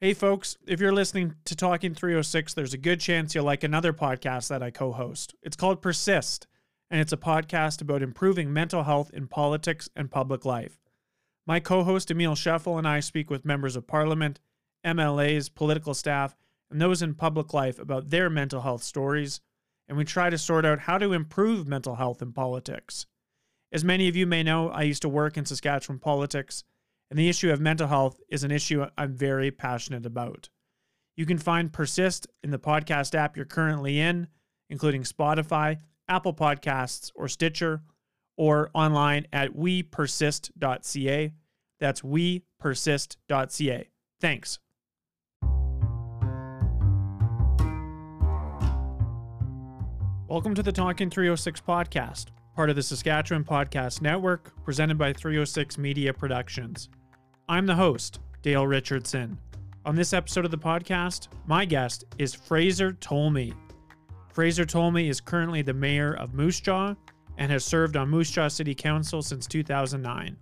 Hey, folks, if you're listening to Talking 306, there's a good chance you'll like another podcast that I co host. It's called Persist, and it's a podcast about improving mental health in politics and public life. My co host, Emil Scheffel, and I speak with members of parliament, MLAs, political staff, and those in public life about their mental health stories, and we try to sort out how to improve mental health in politics. As many of you may know, I used to work in Saskatchewan politics and the issue of mental health is an issue I'm very passionate about. You can find Persist in the podcast app you're currently in, including Spotify, Apple Podcasts, or Stitcher, or online at wepersist.ca. That's wepersist.ca. Thanks. Welcome to the Talking 306 podcast, part of the Saskatchewan Podcast Network, presented by 306 Media Productions. I'm the host, Dale Richardson. On this episode of the podcast, my guest is Fraser Tolmie. Fraser Tolmie is currently the mayor of Moose Jaw and has served on Moose Jaw City Council since 2009.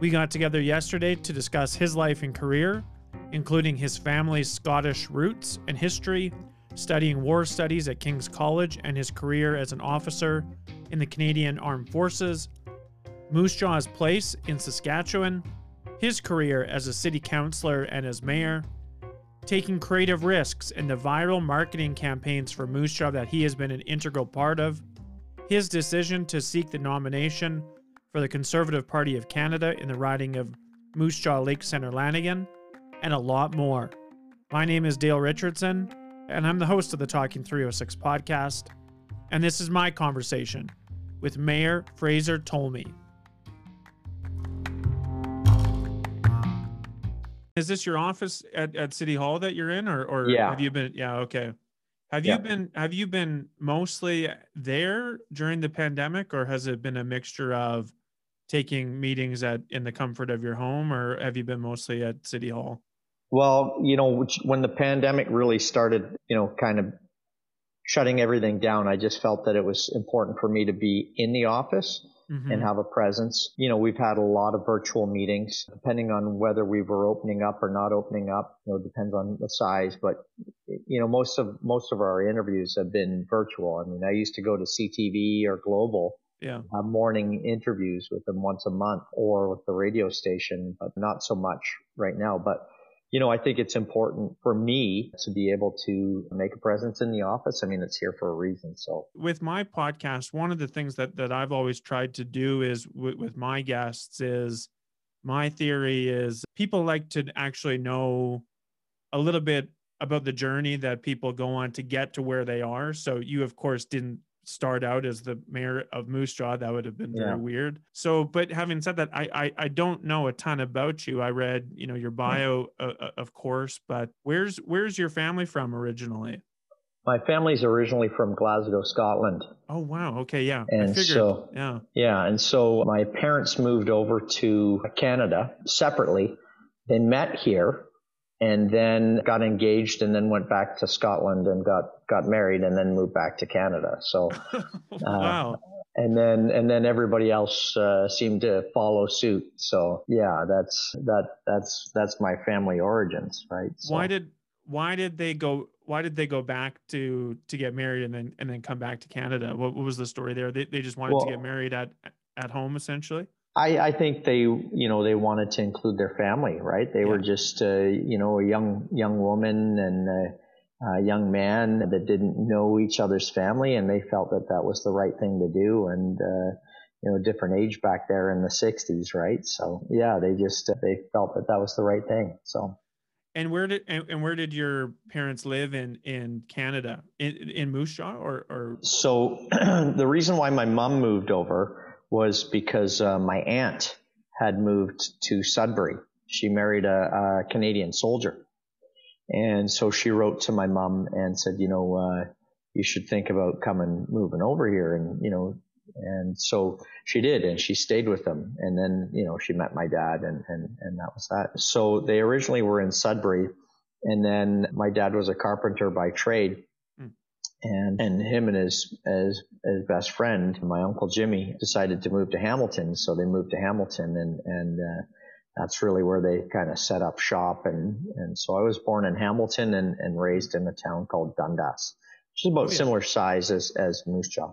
We got together yesterday to discuss his life and career, including his family's Scottish roots and history, studying war studies at King's College, and his career as an officer in the Canadian Armed Forces, Moose Jaw's place in Saskatchewan, his career as a city councilor and as mayor, taking creative risks in the viral marketing campaigns for Moose Jaw that he has been an integral part of, his decision to seek the nomination for the Conservative Party of Canada in the riding of Moose Jaw Lake Center Lanigan, and a lot more. My name is Dale Richardson, and I'm the host of the Talking 306 podcast, and this is my conversation with Mayor Fraser Tolmie. Is this your office at, at City Hall that you're in, or or yeah. have you been? Yeah, okay. Have you been have you been mostly there during the pandemic, or has it been a mixture of taking meetings at in the comfort of your home, or have you been mostly at City Hall? Well, you know, when the pandemic really started, you know, kind of shutting everything down, I just felt that it was important for me to be in the office mm-hmm. and have a presence. You know, we've had a lot of virtual meetings, depending on whether we were opening up or not opening up. You know, depends on the size, but you know, most of most of our interviews have been virtual. I mean, I used to go to CTV or Global. Yeah. Have morning interviews with them once a month or with the radio station, but not so much right now. But you know, I think it's important for me to be able to make a presence in the office. I mean, it's here for a reason. So, with my podcast, one of the things that that I've always tried to do is with, with my guests is my theory is people like to actually know a little bit about the journey that people go on to get to where they are. So, you of course didn't start out as the mayor of Moose Jaw. That would have been very yeah. weird. So, but having said that, I, I, I don't know a ton about you. I read you know your bio, uh, uh, of course, but where's where's your family from originally? My family's originally from Glasgow, Scotland. Oh wow, okay, yeah. And so yeah, yeah, and so my parents moved over to Canada separately. They met here and then got engaged and then went back to Scotland and got got married and then moved back to Canada. So wow. Uh, and then and then everybody else uh, seemed to follow suit. So yeah, that's that that's that's my family origins, right? So. Why did why did they go why did they go back to to get married and then and then come back to Canada? What, what was the story there? They they just wanted well, to get married at at home essentially. I, I think they, you know, they wanted to include their family, right? They yeah. were just, uh, you know, a young young woman and a, a, young man that didn't know each other's family, and they felt that that was the right thing to do. And uh, you know, different age back there in the '60s, right? So yeah, they just they felt that that was the right thing. So. And where did and, and where did your parents live in in Canada? In in Moose Jaw or or? So the reason why my mom moved over was because uh, my aunt had moved to Sudbury. She married a, a, Canadian soldier. And so she wrote to my mom and said, you know, uh, you should think about coming, moving over here. And, you know, and so she did, and she stayed with them. And then, you know, she met my dad and, and, and that was that. So they originally were in Sudbury. And then my dad was a carpenter by trade and and him and his his, his best friend, my uncle Jimmy, decided to move to Hamilton. So they moved to Hamilton, and and uh, that's really where they kind of set up shop. And, and so I was born in Hamilton and, and raised in a town called Dundas, which is about oh, yeah. similar size as, as Moose Jaw.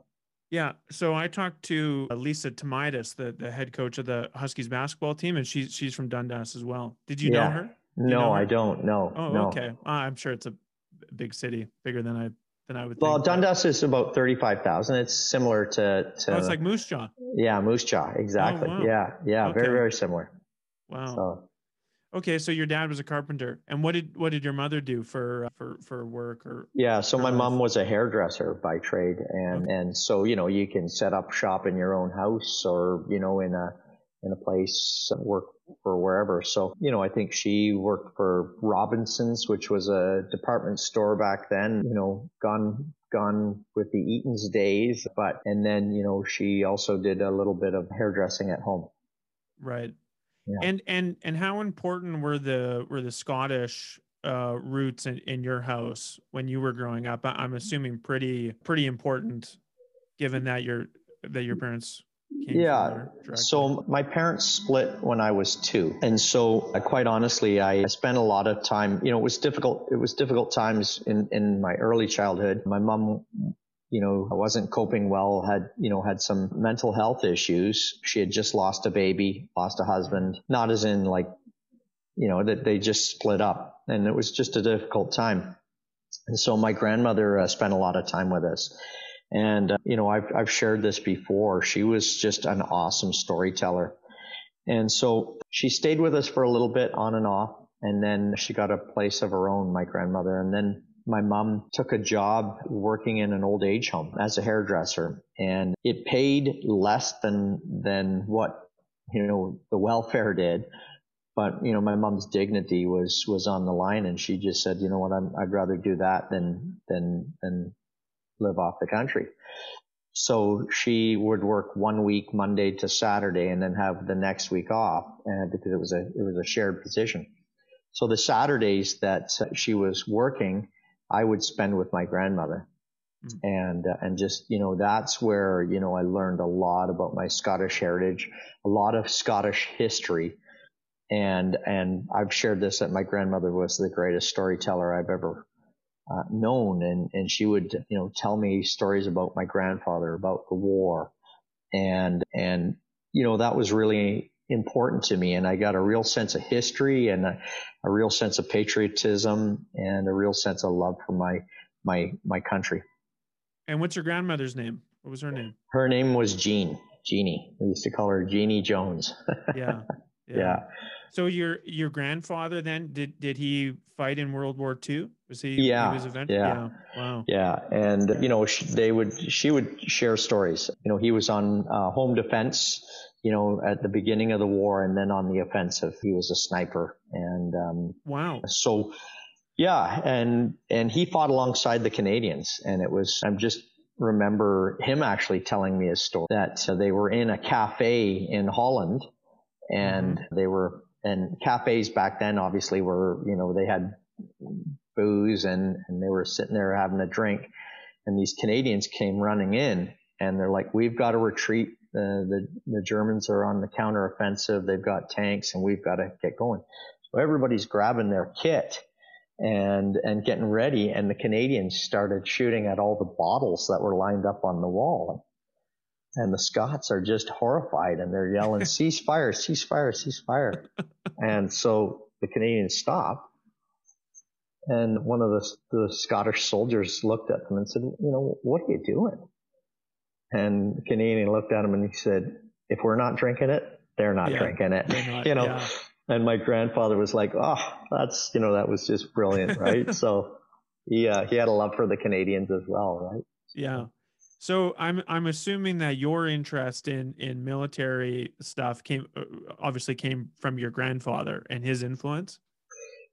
Yeah. So I talked to Lisa Thomaidis, the, the head coach of the Huskies basketball team, and she's she's from Dundas as well. Did you yeah. know her? no, know her? I don't. No. Oh, no. okay. Uh, I'm sure it's a big city, bigger than I than I would. Well, think. Dundas is about thirty five thousand. It's similar to to. Oh, it's like Moose Jaw. Yeah, Moose Jaw. Exactly. Oh, wow. Yeah, yeah. Okay. Very very similar. Wow. So, Okay, so your dad was a carpenter, and what did what did your mother do for uh, for for work or? Yeah, so my life? mom was a hairdresser by trade, and okay. and so you know you can set up shop in your own house or you know in a in a place and work for wherever. So you know I think she worked for Robinsons, which was a department store back then. You know, gone gone with the Eaton's days, but and then you know she also did a little bit of hairdressing at home. Right. Yeah. And and and how important were the were the Scottish uh, roots in, in your house when you were growing up? I'm assuming pretty pretty important, given that your that your parents. Yeah. So my parents split when I was two, and so uh, quite honestly, I spent a lot of time. You know, it was difficult. It was difficult times in in my early childhood. My mom you know, wasn't coping well, had, you know, had some mental health issues. She had just lost a baby, lost a husband, not as in like, you know, that they just split up and it was just a difficult time. And so my grandmother uh, spent a lot of time with us. And, uh, you know, I've, I've shared this before. She was just an awesome storyteller. And so she stayed with us for a little bit on and off. And then she got a place of her own, my grandmother. And then my mom took a job working in an old age home as a hairdresser and it paid less than, than what, you know, the welfare did. But, you know, my mom's dignity was, was on the line and she just said, you know what, i would rather do that than, than, than live off the country. So she would work one week, Monday to Saturday, and then have the next week off, uh, because it was a it was a shared position. So the Saturdays that she was working, I would spend with my grandmother. Mm. And, uh, and just, you know, that's where, you know, I learned a lot about my Scottish heritage, a lot of Scottish history. And, and I've shared this that my grandmother was the greatest storyteller I've ever uh, known. And, and she would, you know, tell me stories about my grandfather, about the war. And, and, you know, that was really important to me. And I got a real sense of history and a, a, real sense of patriotism and a real sense of love for my, my, my country. And what's your grandmother's name? What was her name? Her name was Jean, Jeannie. We used to call her Jeannie Jones. yeah, yeah. Yeah. So your, your grandfather then, did, did he fight in World War II? Was he? Yeah. He was event- yeah. yeah. Wow. Yeah. And, you know, they would, she would share stories. You know, he was on uh, home defense you know, at the beginning of the war and then on the offensive. He was a sniper. And, um, wow. So, yeah. And, and he fought alongside the Canadians. And it was, I'm just remember him actually telling me a story that uh, they were in a cafe in Holland and mm-hmm. they were, and cafes back then obviously were, you know, they had booze and, and they were sitting there having a drink. And these Canadians came running in and they're like, we've got to retreat the, the, the Germans are on the counteroffensive. They've got tanks and we've got to get going. So everybody's grabbing their kit and, and getting ready. And the Canadians started shooting at all the bottles that were lined up on the wall. And the Scots are just horrified and they're yelling, ceasefire, ceasefire, ceasefire. and so the Canadians stop. And one of the, the Scottish soldiers looked at them and said, you know, what are you doing? And the Canadian looked at him and he said, if we're not drinking it, they're not yeah, drinking it. Not, you know, yeah. and my grandfather was like, oh, that's, you know, that was just brilliant, right? so he, uh, he had a love for the Canadians as well, right? Yeah. So I'm I'm assuming that your interest in in military stuff came uh, obviously came from your grandfather and his influence.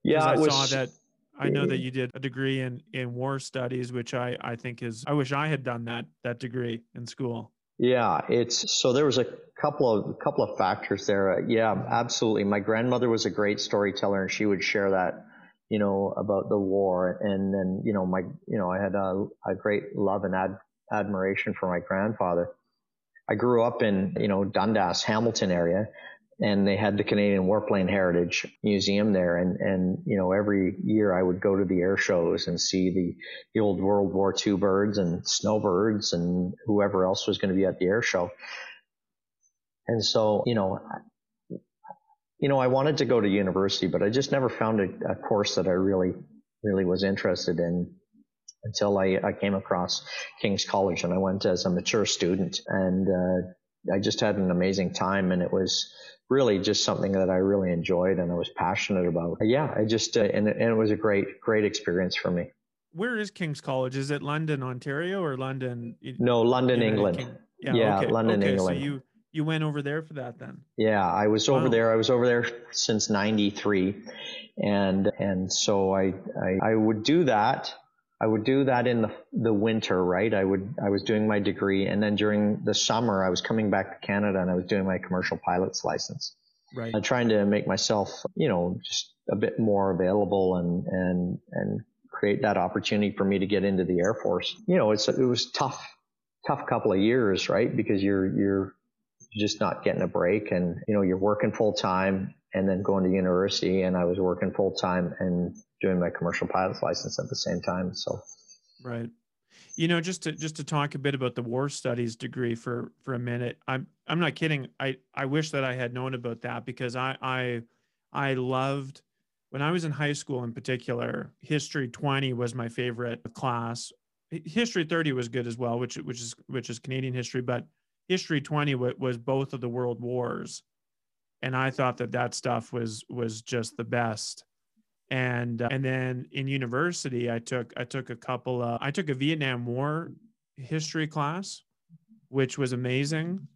Yeah, I was, saw that I know that you did a degree in in war studies, which I I think is I wish I had done that that degree in school. Yeah, it's so there was a couple of couple of factors there. Uh, yeah, absolutely. My grandmother was a great storyteller, and she would share that, you know, about the war. And then, you know, my, you know, I had a, a great love and ad, admiration for my grandfather. I grew up in, you know, Dundas, Hamilton area, and they had the Canadian Warplane Heritage Museum there. And, and, you know, every year I would go to the air shows and see the, the old World War II birds and snowbirds and whoever else was going to be at the air show. And so, you know, you know, I wanted to go to university, but I just never found a, a course that I really, really was interested in until I, I came across King's College and I went as a mature student and, uh, I just had an amazing time and it was, really just something that I really enjoyed and I was passionate about. Yeah, I just, uh, and, and it was a great, great experience for me. Where is King's College? Is it London, Ontario or London? No, London, United England. King- yeah, yeah okay. London, okay, England. So you, you went over there for that then? Yeah, I was over wow. there. I was over there since 93. And, and so I, I, I would do that I would do that in the the winter, right? I would I was doing my degree, and then during the summer, I was coming back to Canada and I was doing my commercial pilot's license. Right. I'm trying to make myself, you know, just a bit more available and and and create that opportunity for me to get into the Air Force. You know, it's it was tough, tough couple of years, right? Because you're you're just not getting a break, and you know, you're working full time and then going to university, and I was working full time and doing my commercial pilot's license at the same time. So, right. You know, just to just to talk a bit about the war studies degree for for a minute. I'm I'm not kidding. I I wish that I had known about that because I I I loved when I was in high school in particular. History 20 was my favorite class. History 30 was good as well, which which is which is Canadian history, but history 20 was both of the world wars and i thought that that stuff was was just the best and uh, and then in university i took i took a couple of i took a vietnam war history class which was amazing.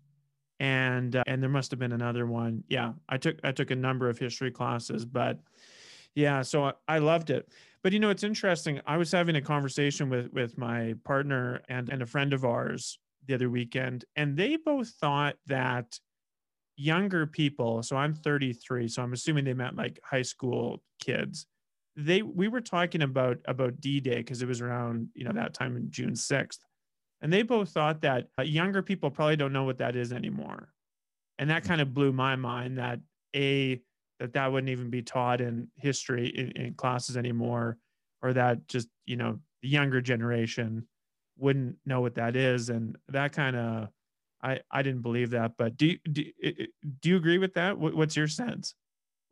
And uh, and there must have been another one. Yeah i took i took a number of history classes but yeah so I, I loved it. But you know it's interesting. I was having a conversation with with my partner and and a friend of ours the other weekend and they both thought that younger people so i'm 33 so i'm assuming they meant like high school kids. They we were talking about about d-day because it was around you know that time in june 6th and they both thought that uh, younger people probably don't know what that is anymore. And that kind of blew my mind that a that that wouldn't even be taught in history in, in classes anymore or that just you know the younger generation wouldn't know what that is and that kind of I, I didn't believe that, but do you, do, do you agree with that? What's your sense?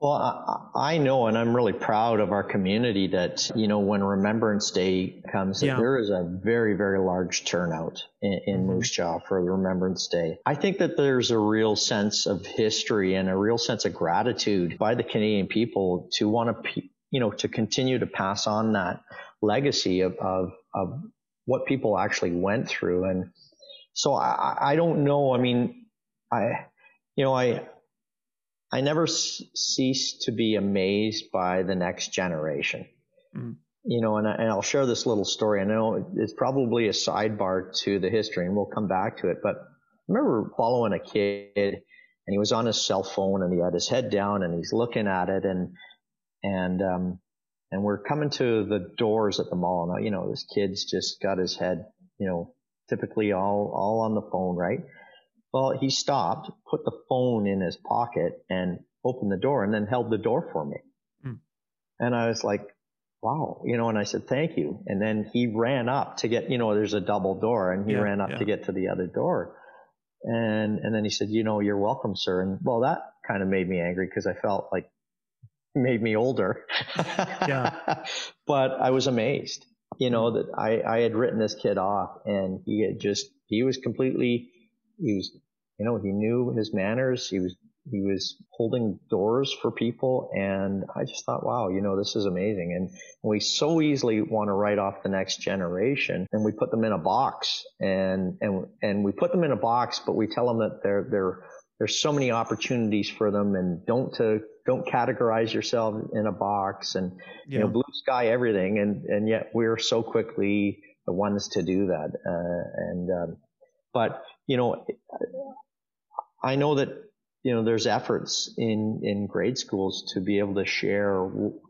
Well, I know, and I'm really proud of our community that, you know, when Remembrance Day comes, yeah. there is a very, very large turnout in, in mm-hmm. Moose Jaw for Remembrance Day. I think that there's a real sense of history and a real sense of gratitude by the Canadian people to want to, you know, to continue to pass on that legacy of, of, of what people actually went through. And, so I, I don't know. I mean, I, you know, I, I never s- cease to be amazed by the next generation. Mm. You know, and, I, and I'll share this little story. I know it's probably a sidebar to the history and we'll come back to it, but I remember following a kid and he was on his cell phone and he had his head down and he's looking at it and, and, um, and we're coming to the doors at the mall. and you know, this kid's just got his head, you know, typically all, all on the phone, right? Well, he stopped, put the phone in his pocket and opened the door and then held the door for me. Mm. And I was like, wow, you know, and I said, thank you. And then he ran up to get, you know, there's a double door and he yeah, ran up yeah. to get to the other door. And, and then he said, you know, you're welcome, sir. And well, that kind of made me angry because I felt like made me older. yeah. But I was amazed you know, that I, I had written this kid off and he had just, he was completely, he was, you know, he knew his manners. He was, he was holding doors for people. And I just thought, wow, you know, this is amazing. And we so easily want to write off the next generation and we put them in a box and, and, and we put them in a box, but we tell them that they're, they're, there's so many opportunities for them and don't to don't categorize yourself in a box and yeah. you know blue sky everything and and yet we're so quickly the ones to do that uh, and um, but you know I know that you know there's efforts in in grade schools to be able to share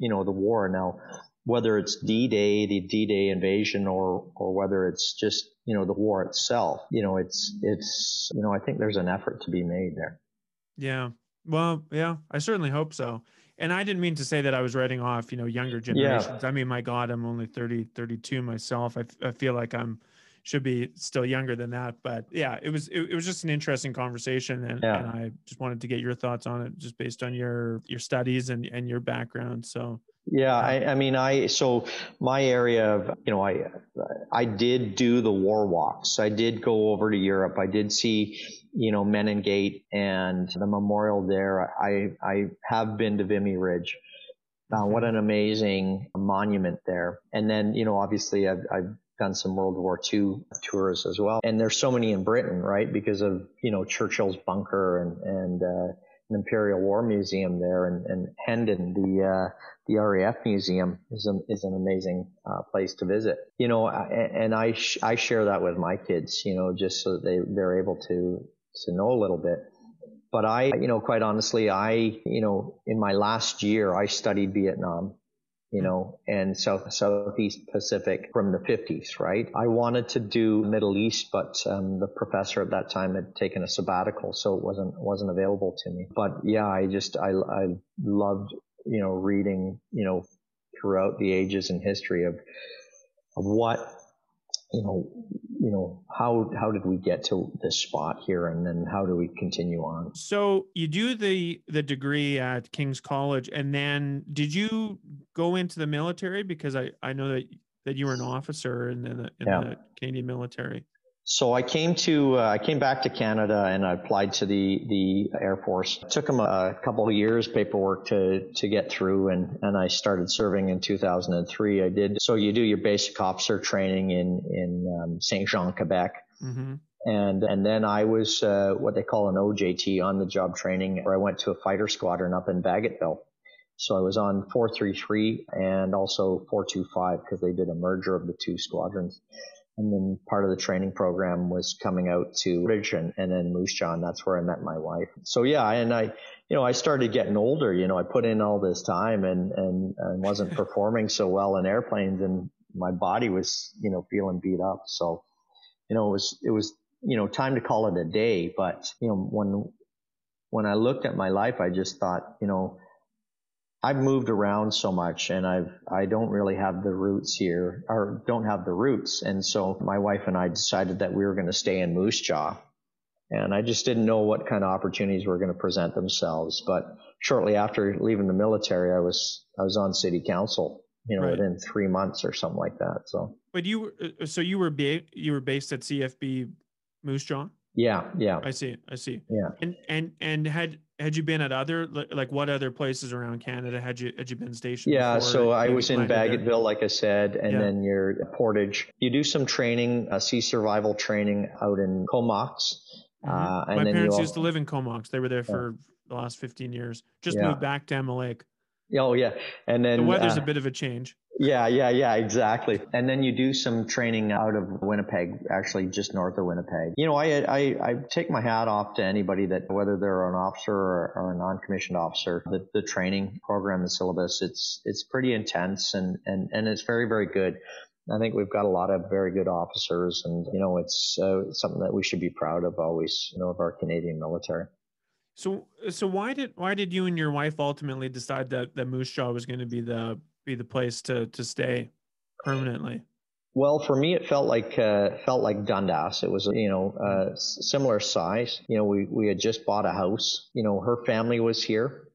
you know the war now whether it's D-Day, the D-Day invasion, or or whether it's just you know the war itself. You know, it's it's you know I think there's an effort to be made there. Yeah, Well, yeah, I certainly hope so. And I didn't mean to say that I was writing off, you know, younger generations. Yeah. I mean, my God, I'm only 30, 32 myself. I, I feel like I'm should be still younger than that. But yeah, it was it, it was just an interesting conversation, and, yeah. and, I just wanted to get your thoughts on it, just based on your your studies and and your background. So yeah, I, I mean, I so my area of you know I I did do the war walks. I did go over to Europe. I did see you know Menin Gate and the memorial there. I I have been to Vimy Ridge. Uh, what an amazing monument there. And then, you know, obviously I've, I've done some World War II tours as well. And there's so many in Britain, right? Because of, you know, Churchill's bunker and, and, uh, an Imperial War Museum there and, and Hendon, the, uh, the RAF Museum is, a, is an amazing uh, place to visit. You know, and I, sh- I share that with my kids, you know, just so they, they're able to, to know a little bit. But I, you know, quite honestly, I, you know, in my last year, I studied Vietnam you know, and South Southeast Pacific from the 50s, right? I wanted to do Middle East, but um, the professor at that time had taken a sabbatical, so it wasn't wasn't available to me. But yeah, I just I I loved you know reading you know throughout the ages and history of of what you know, you know, how how did we get to this spot here, and then how do we continue on? So you do the the degree at King's College, and then did you go into the military? Because I I know that that you were an officer in the, in yeah. the Canadian military. So I came to uh, I came back to Canada and I applied to the the Air Force. It took them a couple of years paperwork to to get through and and I started serving in 2003. I did so you do your basic officer training in in um, Saint Jean, Quebec. Mm-hmm. And and then I was uh, what they call an OJT on the job training, where I went to a fighter squadron up in Bagotville. So I was on 433 and also 425 because they did a merger of the two squadrons. And then part of the training program was coming out to Ridge and, and then Moose Jaw. That's where I met my wife. So yeah, and I, you know, I started getting older. You know, I put in all this time and and, and wasn't performing so well in airplanes, and my body was, you know, feeling beat up. So, you know, it was it was you know time to call it a day. But you know, when when I looked at my life, I just thought, you know, I've moved around so much and I've, I don't really have the roots here or don't have the roots. And so my wife and I decided that we were going to stay in Moose Jaw. And I just didn't know what kind of opportunities were going to present themselves. But shortly after leaving the military, I was, I was on city council, you know, right. within three months or something like that. So, but you, uh, so you were, ba- you were based at CFB Moose Jaw? Yeah. Yeah. I see. I see. Yeah. And, and, and had, had you been at other like what other places around Canada had you had you been stationed? Yeah, so I was in Bagotville, there? like I said, and yeah. then you're Portage. You do some training, uh, sea survival training out in Comox. Mm-hmm. Uh, My parents used to live in Comox. They were there for yeah. the last 15 years. Just yeah. moved back to Emma Lake. Oh yeah, and then the weather's uh, a bit of a change. Yeah, yeah, yeah, exactly. And then you do some training out of Winnipeg, actually just north of Winnipeg. You know, I, I, I take my hat off to anybody that, whether they're an officer or, or a non-commissioned officer, the, the training program, the syllabus, it's, it's pretty intense and, and, and it's very, very good. I think we've got a lot of very good officers and, you know, it's uh, something that we should be proud of always, you know, of our Canadian military. So, so why did, why did you and your wife ultimately decide that, that Moose Jaw was going to be the be the place to to stay permanently? Well, for me, it felt like uh, felt like Dundas. It was you know uh, similar size. You know, we we had just bought a house. You know, her family was here,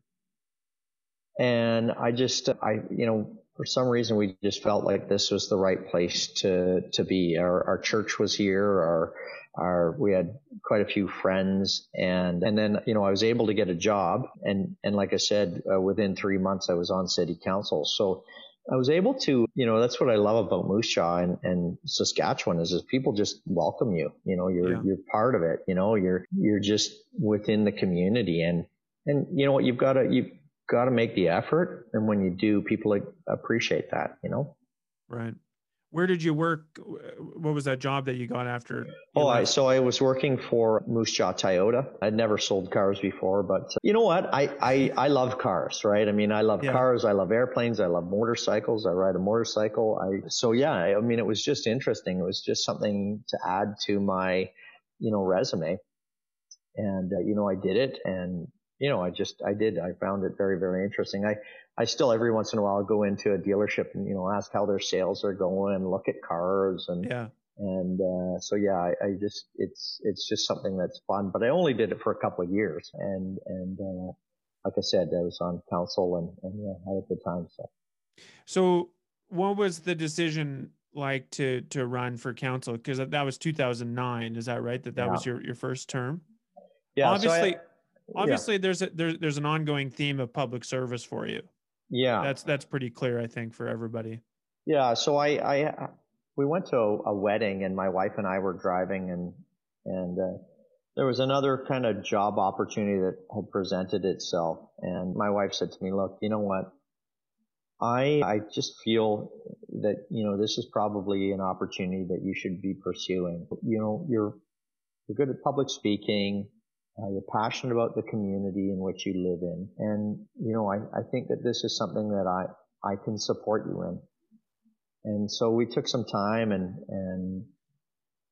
and I just I you know for some reason we just felt like this was the right place to to be. Our our church was here. Our our we had quite a few friends and and then you know I was able to get a job and and like I said uh, within 3 months I was on city council so I was able to you know that's what I love about Moose Jaw and, and Saskatchewan is is people just welcome you you know you're yeah. you're part of it you know you're you're just within the community and and you know what you've got to you've got to make the effort and when you do people appreciate that you know right where did you work? What was that job that you got after? You oh, I, so I was working for Moose Jaw Toyota. I'd never sold cars before, but uh, you know what? I, I, I love cars, right? I mean, I love yeah. cars. I love airplanes. I love motorcycles. I ride a motorcycle. I, so yeah, I mean, it was just interesting. It was just something to add to my, you know, resume. And, uh, you know, I did it and you know, I just, I did, I found it very, very interesting. I, I still every once in a while go into a dealership and, you know, ask how their sales are going, look at cars and, yeah. And, uh, so yeah, I, I, just, it's, it's just something that's fun, but I only did it for a couple of years. And, and, uh, like I said, I was on council and, and yeah, had a good time. So, so what was the decision like to, to run for council? Cause that was 2009. Is that right? That that yeah. was your, your first term? Yeah. Obviously, so I, obviously yeah. there's a there's there's an ongoing theme of public service for you. Yeah, that's that's pretty clear, I think, for everybody. Yeah, so I I we went to a, a wedding and my wife and I were driving and and uh, there was another kind of job opportunity that had presented itself and my wife said to me, "Look, you know what? I I just feel that you know this is probably an opportunity that you should be pursuing. You know, you're you're good at public speaking. Uh, you're passionate about the community in which you live in. And, you know, I, I think that this is something that I, I can support you in. And so we took some time and, and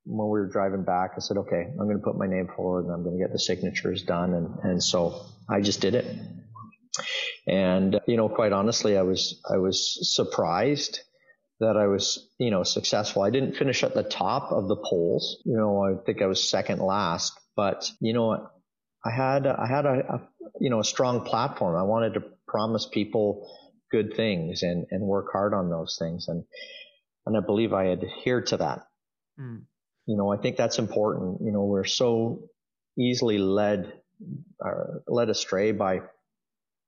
when we were driving back, I said, okay, I'm going to put my name forward and I'm going to get the signatures done. And, and so I just did it. And, you know, quite honestly, I was, I was surprised that I was, you know, successful. I didn't finish at the top of the polls. You know, I think I was second last, but you know, I had I had a, a, you know a strong platform. I wanted to promise people good things and and work hard on those things, and and I believe I adhered to that. Mm. You know, I think that's important. You know, we're so easily led uh, led astray by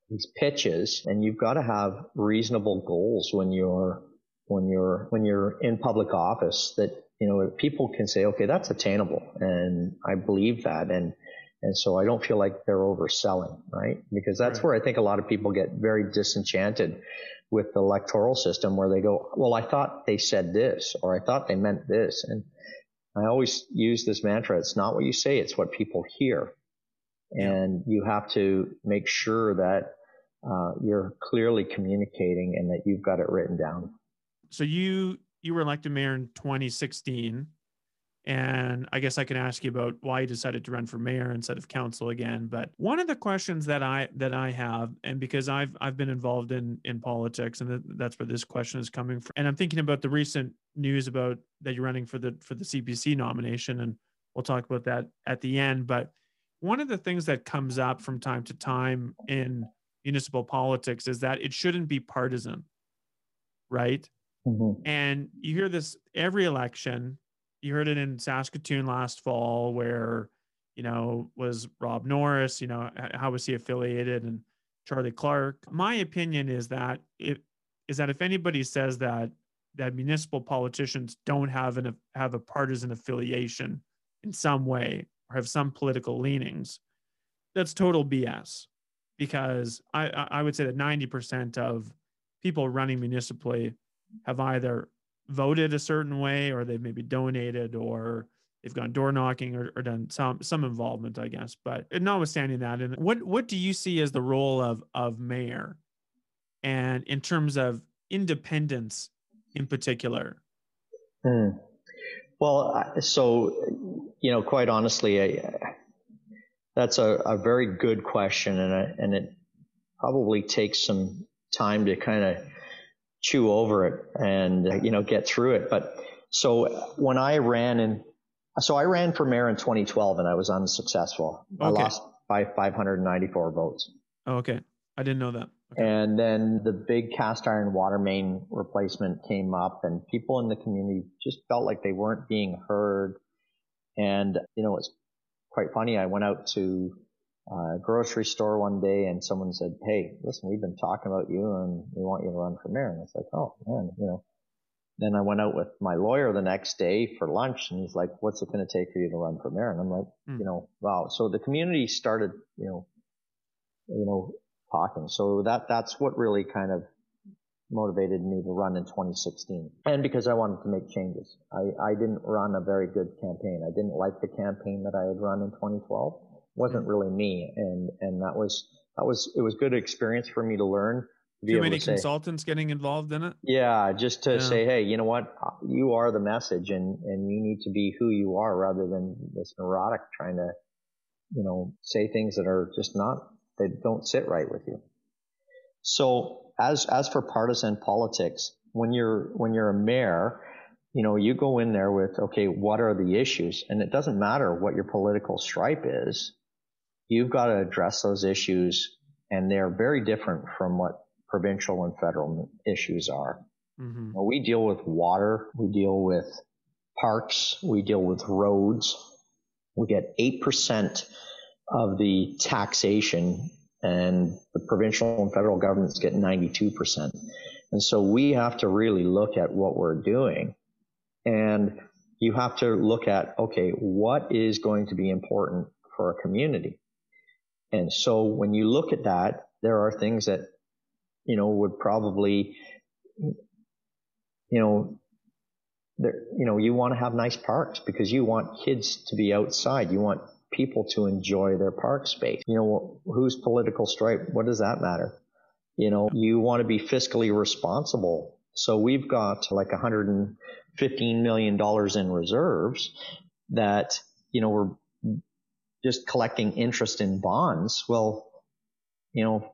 these pitches, and you've got to have reasonable goals when you're when you're when you're in public office that you know people can say, okay, that's attainable, and I believe that, and and so I don't feel like they're overselling, right? Because that's right. where I think a lot of people get very disenchanted with the electoral system where they go, well, I thought they said this or I thought they meant this. And I always use this mantra. It's not what you say. It's what people hear. And you have to make sure that uh, you're clearly communicating and that you've got it written down. So you, you were elected mayor in 2016 and I guess I can ask you about why you decided to run for mayor instead of council again. But one of the questions that I that I have, and because I've I've been involved in in politics, and that's where this question is coming from. And I'm thinking about the recent news about that you're running for the for the CPC nomination, and we'll talk about that at the end. But one of the things that comes up from time to time in municipal politics is that it shouldn't be partisan, right? Mm-hmm. And you hear this every election you heard it in Saskatoon last fall where, you know, was Rob Norris, you know, how was he affiliated and Charlie Clark. My opinion is that it is that if anybody says that that municipal politicians don't have an have a partisan affiliation in some way or have some political leanings, that's total BS. Because I, I would say that 90% of people running municipally have either voted a certain way or they've maybe donated or they've gone door knocking or, or, done some some involvement i guess. But notwithstanding that and what what do you see as the role of of mayor? And in terms of independence in particular? Hmm. well so you know quite honestly I, that's a, a very good question and, I, and it probably takes some time to kind of chew over it and, you know, get through it. But so when I ran in, so I ran for mayor in 2012 and I was unsuccessful. Okay. I lost by 594 votes. Oh, okay. I didn't know that. Okay. And then the big cast iron water main replacement came up and people in the community just felt like they weren't being heard. And, you know, it's quite funny. I went out to uh, grocery store one day and someone said, Hey, listen, we've been talking about you and we want you to run for mayor. And it's like, Oh man, you know, then I went out with my lawyer the next day for lunch and he's like, what's it going to take for you to run for mayor? And I'm like, mm. you know, wow. So the community started, you know, you know, talking. So that, that's what really kind of motivated me to run in 2016. And because I wanted to make changes. I, I didn't run a very good campaign. I didn't like the campaign that I had run in 2012 wasn't really me. And, and that was, that was, it was good experience for me to learn. To Too many to say, consultants getting involved in it? Yeah, just to yeah. say, hey, you know what? You are the message and, and you need to be who you are rather than this neurotic trying to, you know, say things that are just not They don't sit right with you. So as as for partisan politics, when you're when you're a mayor, you know, you go in there with, okay, what are the issues? And it doesn't matter what your political stripe is. You've got to address those issues and they're very different from what provincial and federal issues are. Mm-hmm. we deal with water, we deal with parks, we deal with roads. We get 8% of the taxation and the provincial and federal governments get 92%. And so we have to really look at what we're doing and you have to look at, okay, what is going to be important for a community? And so when you look at that, there are things that, you know, would probably, you know, you know, you want to have nice parks because you want kids to be outside. You want people to enjoy their park space. You know, whose political stripe? What does that matter? You know, you want to be fiscally responsible. So we've got like 115 million dollars in reserves that, you know, we're just collecting interest in bonds. Well, you know,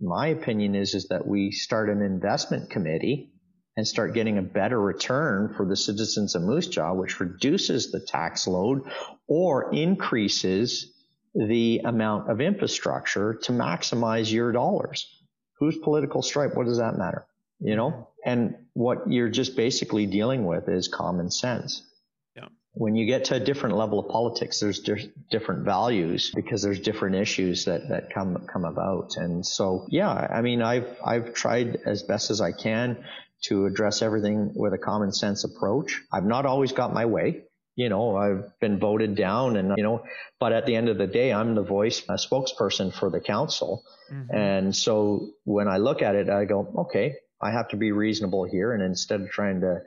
my opinion is, is that we start an investment committee and start getting a better return for the citizens of Moose Jaw, which reduces the tax load or increases the amount of infrastructure to maximize your dollars. Whose political stripe? What does that matter? You know? And what you're just basically dealing with is common sense when you get to a different level of politics, there's di- different values because there's different issues that, that come, come about. And so, yeah, I mean, I've, I've tried as best as I can to address everything with a common sense approach. I've not always got my way. You know, I've been voted down and, you know, but at the end of the day, I'm the voice, a spokesperson for the council. Mm-hmm. And so when I look at it, I go, okay, I have to be reasonable here. And instead of trying to,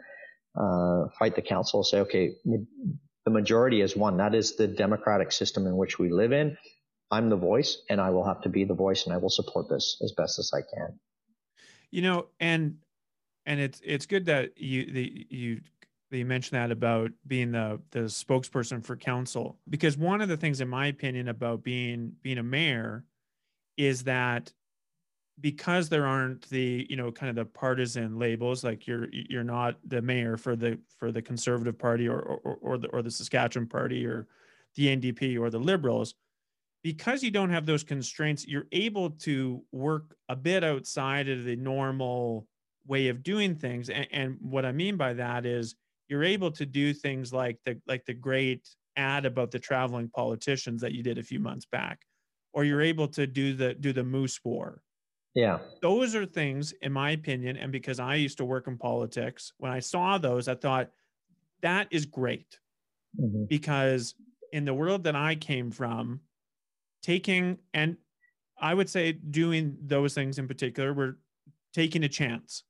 uh, fight the council, say, okay, the majority is one. That is the democratic system in which we live in. I'm the voice and I will have to be the voice and I will support this as best as I can. You know, and and it's it's good that you the you that you mentioned that about being the the spokesperson for council because one of the things in my opinion about being being a mayor is that because there aren't the you know kind of the partisan labels like you're you're not the mayor for the for the conservative party or or, or the or the Saskatchewan party or the NDP or the liberals because you don't have those constraints you're able to work a bit outside of the normal way of doing things. And, and what i mean by that is you're able to do things like the like the great ad about the traveling politicians that you did a few months back or you're able to do the do the moose war yeah. Those are things, in my opinion, and because I used to work in politics, when I saw those, I thought that is great. Mm-hmm. Because in the world that I came from, taking and I would say doing those things in particular were taking a chance,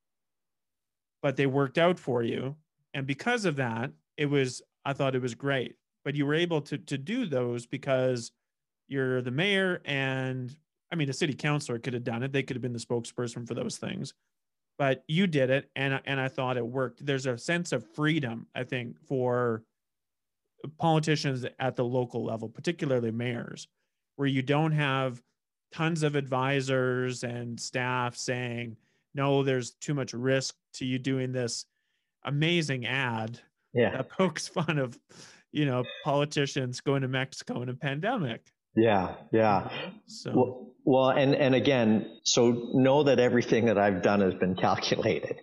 but they worked out for you. And because of that, it was, I thought it was great. But you were able to, to do those because you're the mayor and I mean, a city councilor could have done it. They could have been the spokesperson for those things, but you did it, and and I thought it worked. There's a sense of freedom, I think, for politicians at the local level, particularly mayors, where you don't have tons of advisors and staff saying, "No, there's too much risk to you doing this amazing ad yeah. that pokes fun of, you know, politicians going to Mexico in a pandemic." Yeah, yeah. So. Well, well, and, and again, so know that everything that I've done has been calculated,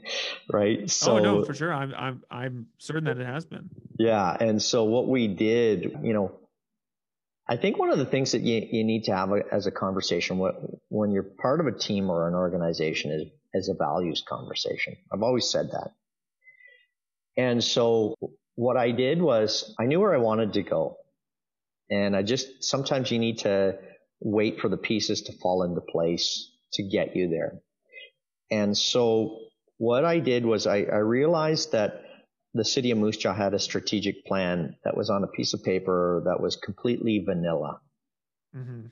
right? So, oh no, for sure. I'm, I'm, I'm certain that it has been. Yeah. And so what we did, you know, I think one of the things that you, you need to have a, as a conversation when you're part of a team or an organization is, is a values conversation. I've always said that. And so what I did was I knew where I wanted to go. And I just, sometimes you need to, wait for the pieces to fall into place to get you there. And so what I did was I, I realized that the city of Moose Jaw had a strategic plan that was on a piece of paper that was completely vanilla. Mm-hmm.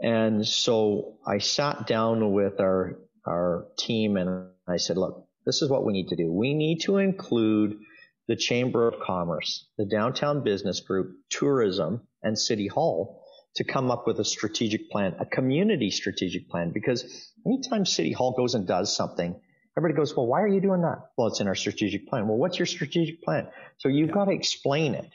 And so I sat down with our, our team and I said, look, this is what we need to do. We need to include the Chamber of Commerce, the Downtown Business Group, tourism, and City Hall to come up with a strategic plan, a community strategic plan, because anytime City Hall goes and does something, everybody goes, well, why are you doing that? Well, it's in our strategic plan. Well, what's your strategic plan? So you've yeah. got to explain it.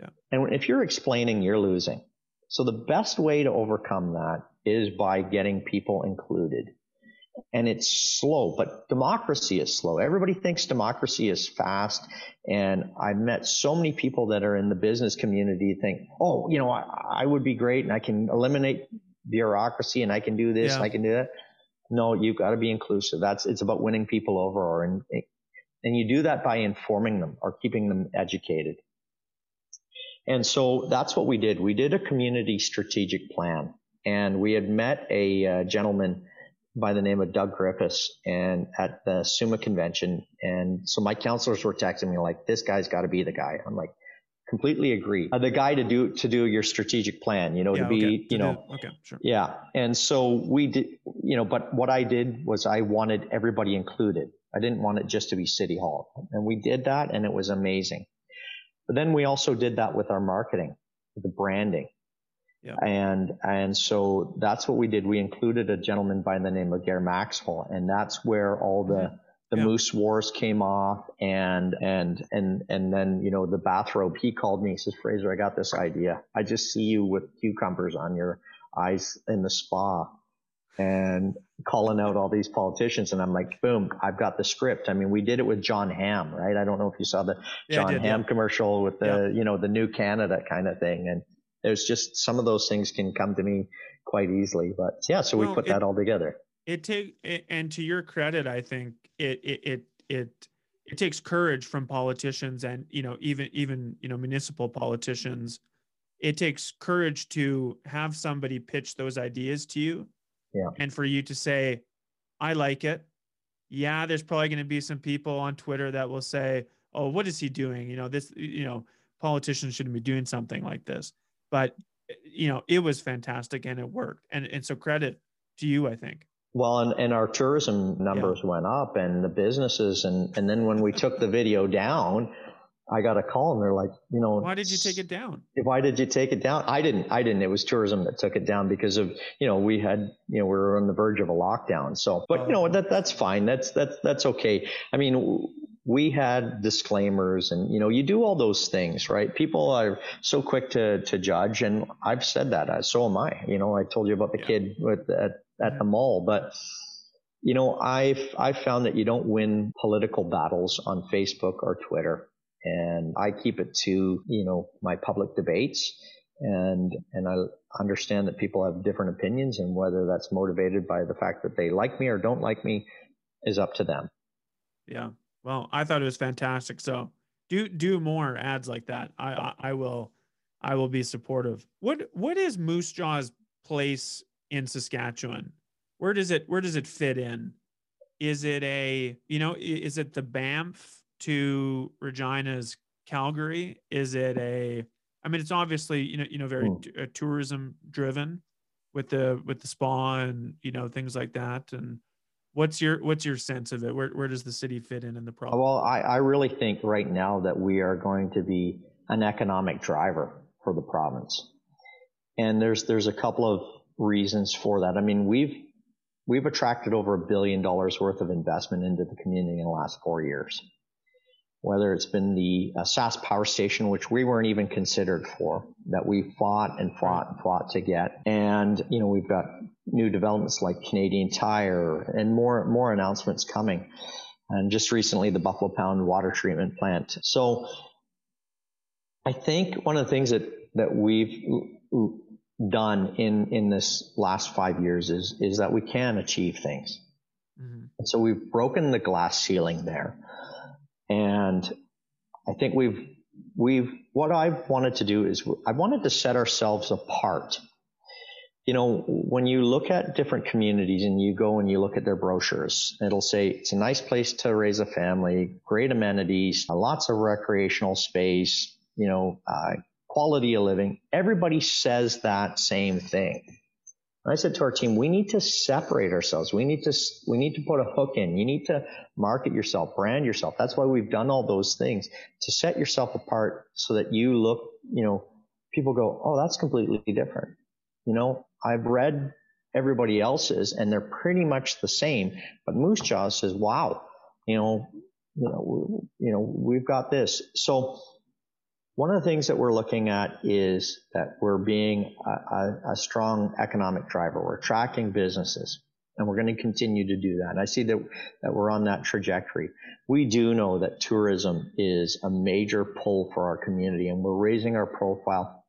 Yeah. And if you're explaining, you're losing. So the best way to overcome that is by getting people included and it's slow, but democracy is slow. Everybody thinks democracy is fast. And I've met so many people that are in the business community think, oh, you know, I, I would be great and I can eliminate bureaucracy and I can do this yeah. and I can do that. No, you've got to be inclusive. That's, it's about winning people over or, and, and you do that by informing them or keeping them educated. And so that's what we did. We did a community strategic plan and we had met a uh, gentleman by the name of Doug Griffiths and at the SUMA convention. And so my councillors were texting me like, this guy's got to be the guy. I'm like, completely agree. Uh, the guy to do, to do your strategic plan, you know, yeah, to be, okay. you know, okay, sure. Yeah. And so we did, you know, but what I did was I wanted everybody included. I didn't want it just to be City Hall. And we did that and it was amazing. But then we also did that with our marketing, the branding. Yeah. And and so that's what we did. We included a gentleman by the name of Gare Maxwell, and that's where all the mm-hmm. the yeah. Moose Wars came off, and and and and then you know the bathrobe. He called me. He says, Fraser, I got this idea. I just see you with cucumbers on your eyes in the spa, and calling out all these politicians. And I'm like, boom, I've got the script. I mean, we did it with Jon Hamm, right? I don't know if you saw the yeah, Jon did, Hamm commercial with the you know the new Canada kind of thing, and there's just some of those things can come to me quite easily. But yeah, so well, we put it, that all together. It take and to your credit, I think it it it it it takes courage from politicians and you know even even you know municipal politicians. It takes courage to have somebody pitch those ideas to you, yeah, and for you to say, "I like it." Yeah, there's probably going to be some people on Twitter that will say, "Oh, what is he doing?" You know, this you know politicians shouldn't be doing something like this but eh, you know it was fantastic and it worked. And and so credit to you i think. Well and, and our tourism numbers yeah. went up and the businesses and and then when we took the video down i got a call and they're like you know why did you take it down? Why did you take it down? I didn't i didn't. It was tourism that took it down because of you know we had you know we were on the verge of a lockdown. So but you oh. know oh. that that's fine. That's that's that's okay. I mean we had disclaimers and you know you do all those things right? People are so quick to to judge and i've said that uh, so am i. You know i told you about the yeah. kid with at, at the mall but you know i've i've found that you don't win political battles on facebook or twitter and i keep it to you know my public debates and and i understand that people have different opinions and whether that's motivated by the fact that they like me or don't like me is up to them. Yeah well, I thought it was fantastic. So do do more ads like that. I I, I will I will be supportive. What what is Moose Jaw's place in Saskatchewan? Where does it where does it fit in? Is it a you know is it the Banff to Regina's Calgary? Is it a I mean it's obviously you know you know very t- uh, tourism driven with the with the spa and you know things like that and What's your what's your sense of it? Where where does the city fit in in the problem? Well, I, I really think right now that we are going to be an economic driver for the province, and there's there's a couple of reasons for that. I mean, we've we've attracted over a billion dollars worth of investment into the community in the last four years whether it's been the uh, Sask power station, which we weren't even considered for, that we fought and fought and fought to get. And, you know, we've got new developments like Canadian Tire and more, more announcements coming. And just recently, the Buffalo Pound water treatment plant. So I think one of the things that, that we've done in, in this last five years is, is that we can achieve things. Mm-hmm. And so we've broken the glass ceiling there. And I think we've, we've, what I've wanted to do is I wanted to set ourselves apart. You know, when you look at different communities and you go and you look at their brochures, it'll say it's a nice place to raise a family, great amenities, lots of recreational space, you know, uh, quality of living. Everybody says that same thing. I said to our team, we need to separate ourselves. We need to, we need to put a hook in. You need to market yourself, brand yourself. That's why we've done all those things to set yourself apart so that you look, you know, people go, oh, that's completely different. You know, I've read everybody else's and they're pretty much the same. But Moose Jaw says, wow, you know, you know, you know, we've got this. So one of the things that we're looking at is that we're being a, a, a strong economic driver. We're attracting businesses and we're going to continue to do that. And I see that, that we're on that trajectory. We do know that tourism is a major pull for our community and we're raising our profile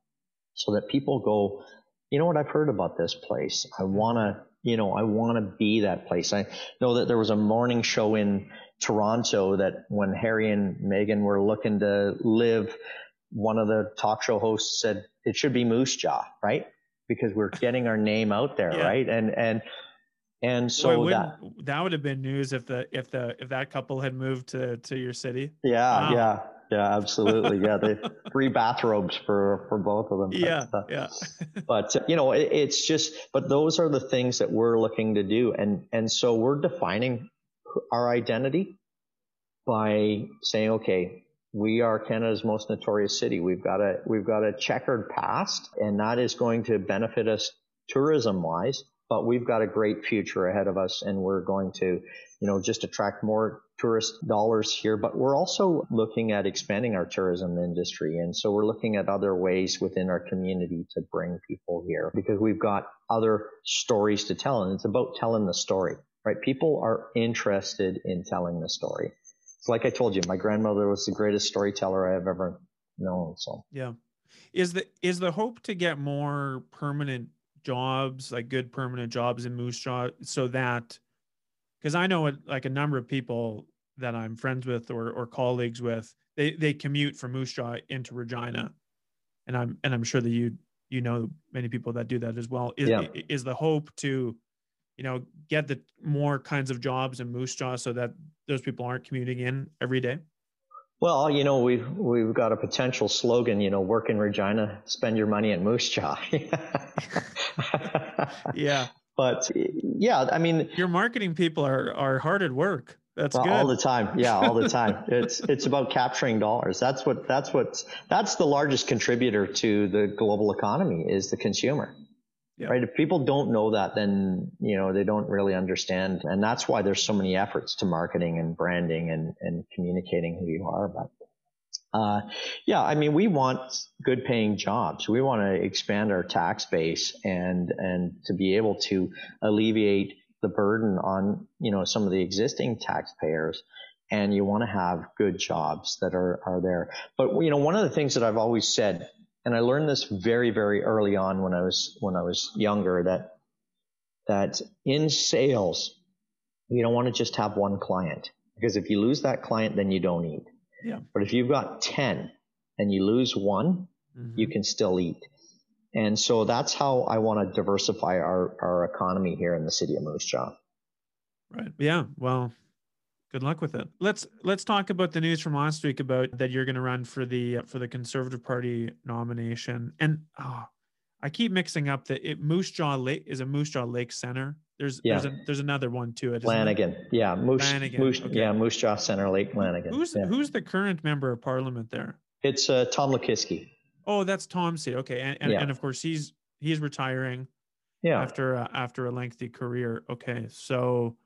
so that people go, you know what, I've heard about this place. I want to, you know, I want to be that place. I know that there was a morning show in Toronto that when Harry and Meghan were looking to live, one of the talk show hosts said it should be Moose Jaw, right? Because we're getting our name out there, yeah. right? And, and, and so Boy, that that would have been news if the if the if that couple had moved to to your city. Yeah, wow. yeah, yeah, absolutely. Yeah, the three bathrobes for for both of them. Yeah, but, uh, yeah. but you know, it, it's just. But those are the things that we're looking to do, and and so we're defining our identity by saying, okay, we are Canada's most notorious city. We've got a we've got a checkered past, and that is going to benefit us tourism wise but we've got a great future ahead of us and we're going to, you know, just attract more tourist dollars here, but we're also looking at expanding our tourism industry. And so we're looking at other ways within our community to bring people here because we've got other stories to tell. And it's about telling the story, right? People are interested in telling the story. It's like I told you, my grandmother was the greatest storyteller I have ever known. So, yeah. Is the, is the hope to get more permanent jobs, like good permanent jobs in Moose Jaw, so that because I know like a number of people that I'm friends with or or colleagues with, they they commute from Moose Jaw into Regina, and I'm and I'm sure that you you know many people that do that as well. Is yeah. is the hope to you know get the more kinds of jobs in Moose Jaw so that those people aren't commuting in every day? Well, you know, we've, we've got a potential slogan, you know, work in Regina, spend your money in Moose Jaw. yeah. But yeah, I mean, your marketing people are, are hard at work. That's well, good. All the time. Yeah. All the time. it's, it's about capturing dollars. That's what, that's what, that's the largest contributor to the global economy is the consumer. Right. If people don't know that, then, you know, they don't really understand. And that's why there's so many efforts to marketing and branding and, and communicating who you are. But, uh, yeah, I mean, we want good paying jobs. We want to expand our tax base and, and to be able to alleviate the burden on, you know, some of the existing taxpayers and you want to have good jobs that are, are there. But, you know, one of the things that I've always said and I learned this very, very early on when I was when I was younger that that in sales you don't want to just have one client because if you lose that client, then you don't eat. Yeah. But if you've got ten and you lose one, mm-hmm. you can still eat. And so that's how I want to diversify our, our economy here in the city of Moose Jaw. Right. Yeah. Well, Good luck with it. Let's let's talk about the news from last week about that you're going to run for the for the Conservative Party nomination. And oh, I keep mixing up that it Moose Jaw Lake is a Moose Jaw Lake Center. There's yeah. there's a, there's another one to it. Lanigan. It? Yeah, Moose Lanigan. Moose okay. yeah, Moose Jaw Center Lake Lanigan. Who's yeah. who's the current member of parliament there? It's uh, Tom Lukiwski. Oh, that's Tom seat. Okay. And and, yeah. and of course he's he's retiring yeah. after uh, after a lengthy career. Okay. So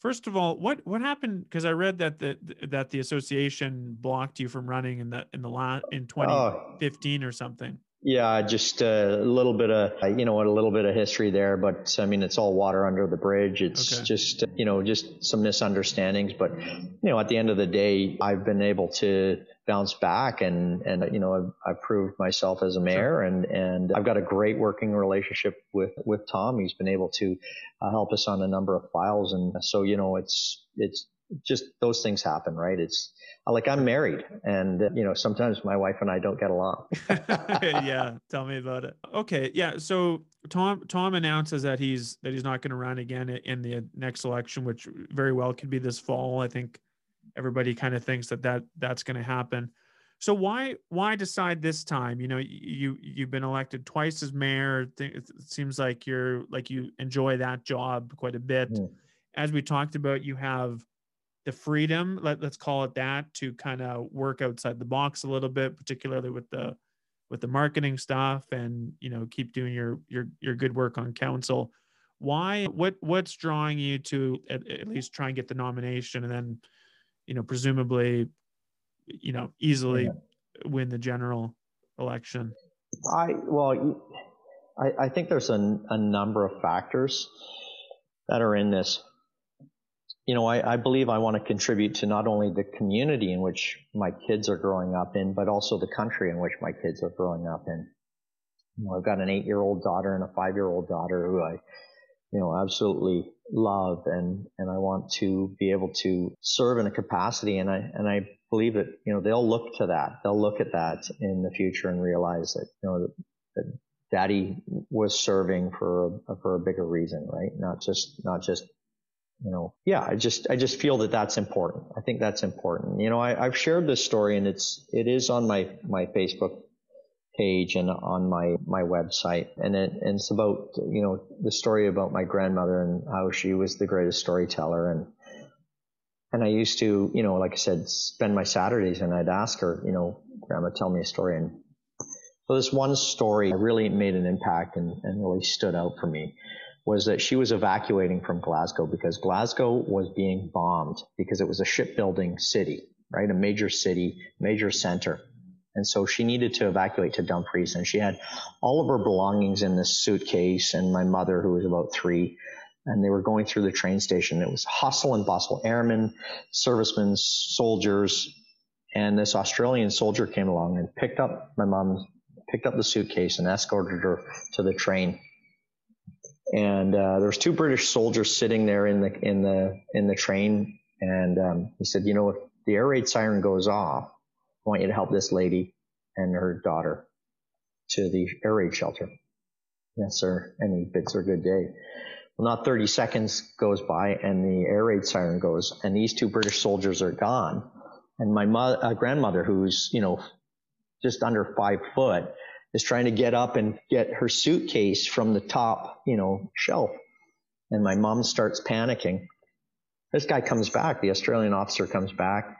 First of all, what what happened? Because I read that the that the association blocked you from running in the in the lot in 2015 oh. or something. Yeah, just uh, a little bit of uh, you know a little bit of history there, but I mean it's all water under the bridge. It's okay. just uh, you know just some misunderstandings, but you know at the end of the day, I've been able to bounce back and and you know I've, I've proved myself as a mayor and and I've got a great working relationship with with Tom. He's been able to uh, help us on a number of files. And so you know it's it's just those things happen right? It's like I'm married and you know sometimes my wife and I don't get along. Yeah tell me about it. Okay yeah so Tom Tom announces that he's that he's not going to run again in the next election which very well could be this fall I think everybody kind of thinks that that that's going to happen. So why why decide this time? You know, you you've been elected twice as mayor. It seems like you're like you enjoy that job quite a bit. Mm. As we talked about, you have the freedom, let, let's call it that, to kind of work outside the box a little bit, particularly with the with the marketing stuff and you know keep doing your your your good work on council why what what's drawing you to at, at least try and get the nomination and then you know presumably you know easily yeah. win the general election i well i i think there's a, a number of factors that are in this you know, I, I, believe I want to contribute to not only the community in which my kids are growing up in, but also the country in which my kids are growing up in. You know, I've got an eight-year-old daughter and a five-year-old daughter who I, you know, absolutely love, and and I want to be able to serve in a capacity, and I and I believe that you know they'll look to that, they'll look at that in the future and realize that you know that, that Daddy was serving for a, for a bigger reason, right? Not just not just you know, yeah, I just, I just feel that that's important. I think that's important. You know, I I, have shared this story and it's, it is on my, my Facebook page and on my, my website. And it, and it's about, you know, the story about my grandmother and how she was the greatest storyteller. And, and I used to, you know, like I said, spend my Saturdays and I'd ask her, you know, grandma, tell me a story. And so this one story really made an impact and, and really stood out for me was that she was evacuating from Glasgow because Glasgow was being bombed because it was a shipbuilding city, right? A major city, major center. And so she needed to evacuate to Dumfries and she had all of her belongings in this suitcase and my mother, who was about three, and they were going through the train station. It was hustle and bustle, airmen, servicemen, soldiers, and this Australian soldier came along and picked up my mom, picked up the suitcase and escorted her to the train and uh, there was two British soldiers sitting there in the in the in the train, and um, he said, "You know, if the air raid siren goes off, I want you to help this lady and her daughter to the air raid shelter." Yes, sir. And he bids her good day. Well, not 30 seconds goes by, and the air raid siren goes, and these two British soldiers are gone. And my uh, grandmother, who's you know just under five foot, is trying to get up and get her suitcase from the top, you know, shelf. And my mom starts panicking. This guy comes back. The Australian officer comes back,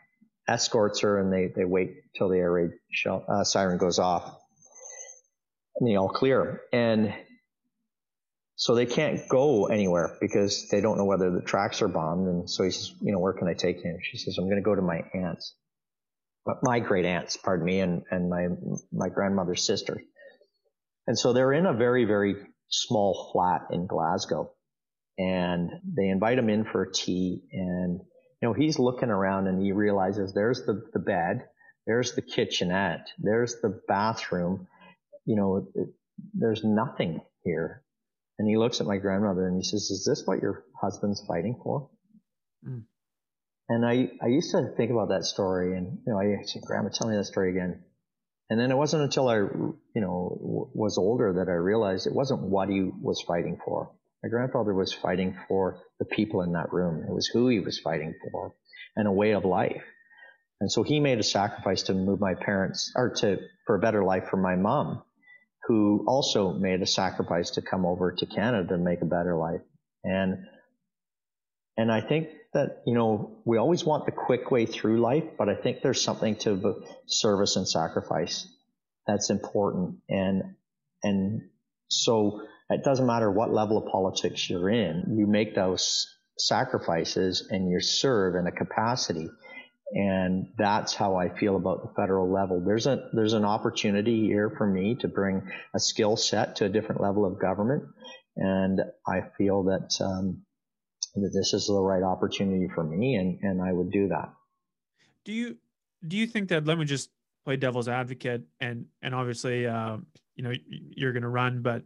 escorts her, and they, they wait till the air raid shell, uh, siren goes off. And they all clear. And so they can't go anywhere because they don't know whether the tracks are bombed. And so he says, you know, where can I take? And she says, I'm going to go to my aunt's my great aunts, pardon me, and, and my, my grandmother's sister. And so they're in a very, very small flat in Glasgow and they invite him in for tea and, you know, he's looking around and he realizes there's the, the bed, there's the kitchenette, there's the bathroom, you know, it, there's nothing here. And he looks at my grandmother and he says, is this what your husband's fighting for? Mm. And I, I used to think about that story and, you know, I said, Grandma, tell me that story again. And then it wasn't until I, you know, w- was older that I realized it wasn't what he was fighting for. My grandfather was fighting for the people in that room. It was who he was fighting for and a way of life. And so he made a sacrifice to move my parents or to, for a better life for my mom, who also made a sacrifice to come over to Canada to make a better life. And, and I think that, you know, we always want the quick way through life, but I think there's something to the service and sacrifice that's important. And, and so it doesn't matter what level of politics you're in, you make those sacrifices and you serve in a capacity. And that's how I feel about the federal level. There's a, there's an opportunity here for me to bring a skill set to a different level of government. And I feel that, um, that this is the right opportunity for me and, and I would do that. Do you do you think that let me just play devil's advocate and and obviously uh, you know you're going to run but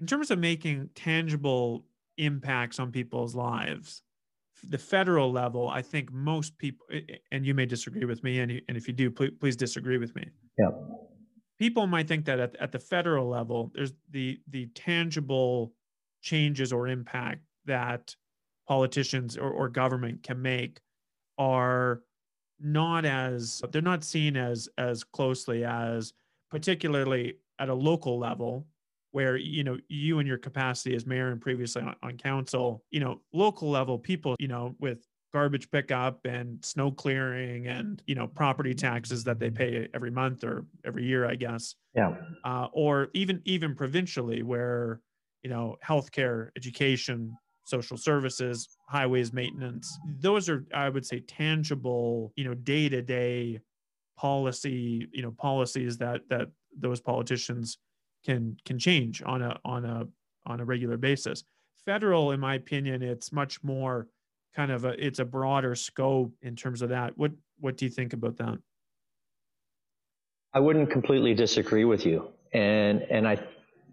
in terms of making tangible impacts on people's lives the federal level i think most people and you may disagree with me and, and if you do please, please disagree with me. Yeah. People might think that at, at the federal level there's the the tangible changes or impact that politicians or, or government can make are not as they're not seen as as closely as particularly at a local level where you know you and your capacity as mayor and previously on, on council you know local level people you know with garbage pickup and snow clearing and you know property taxes that they pay every month or every year i guess. Yeah. Uh, or even even provincially where you know healthcare education social services highways maintenance those are i would say tangible you know day to day policy you know policies that that those politicians can can change on a on a on a regular basis federal in my opinion it's much more kind of a it's a broader scope in terms of that. What what do you think about that? I wouldn't completely disagree with you, and and I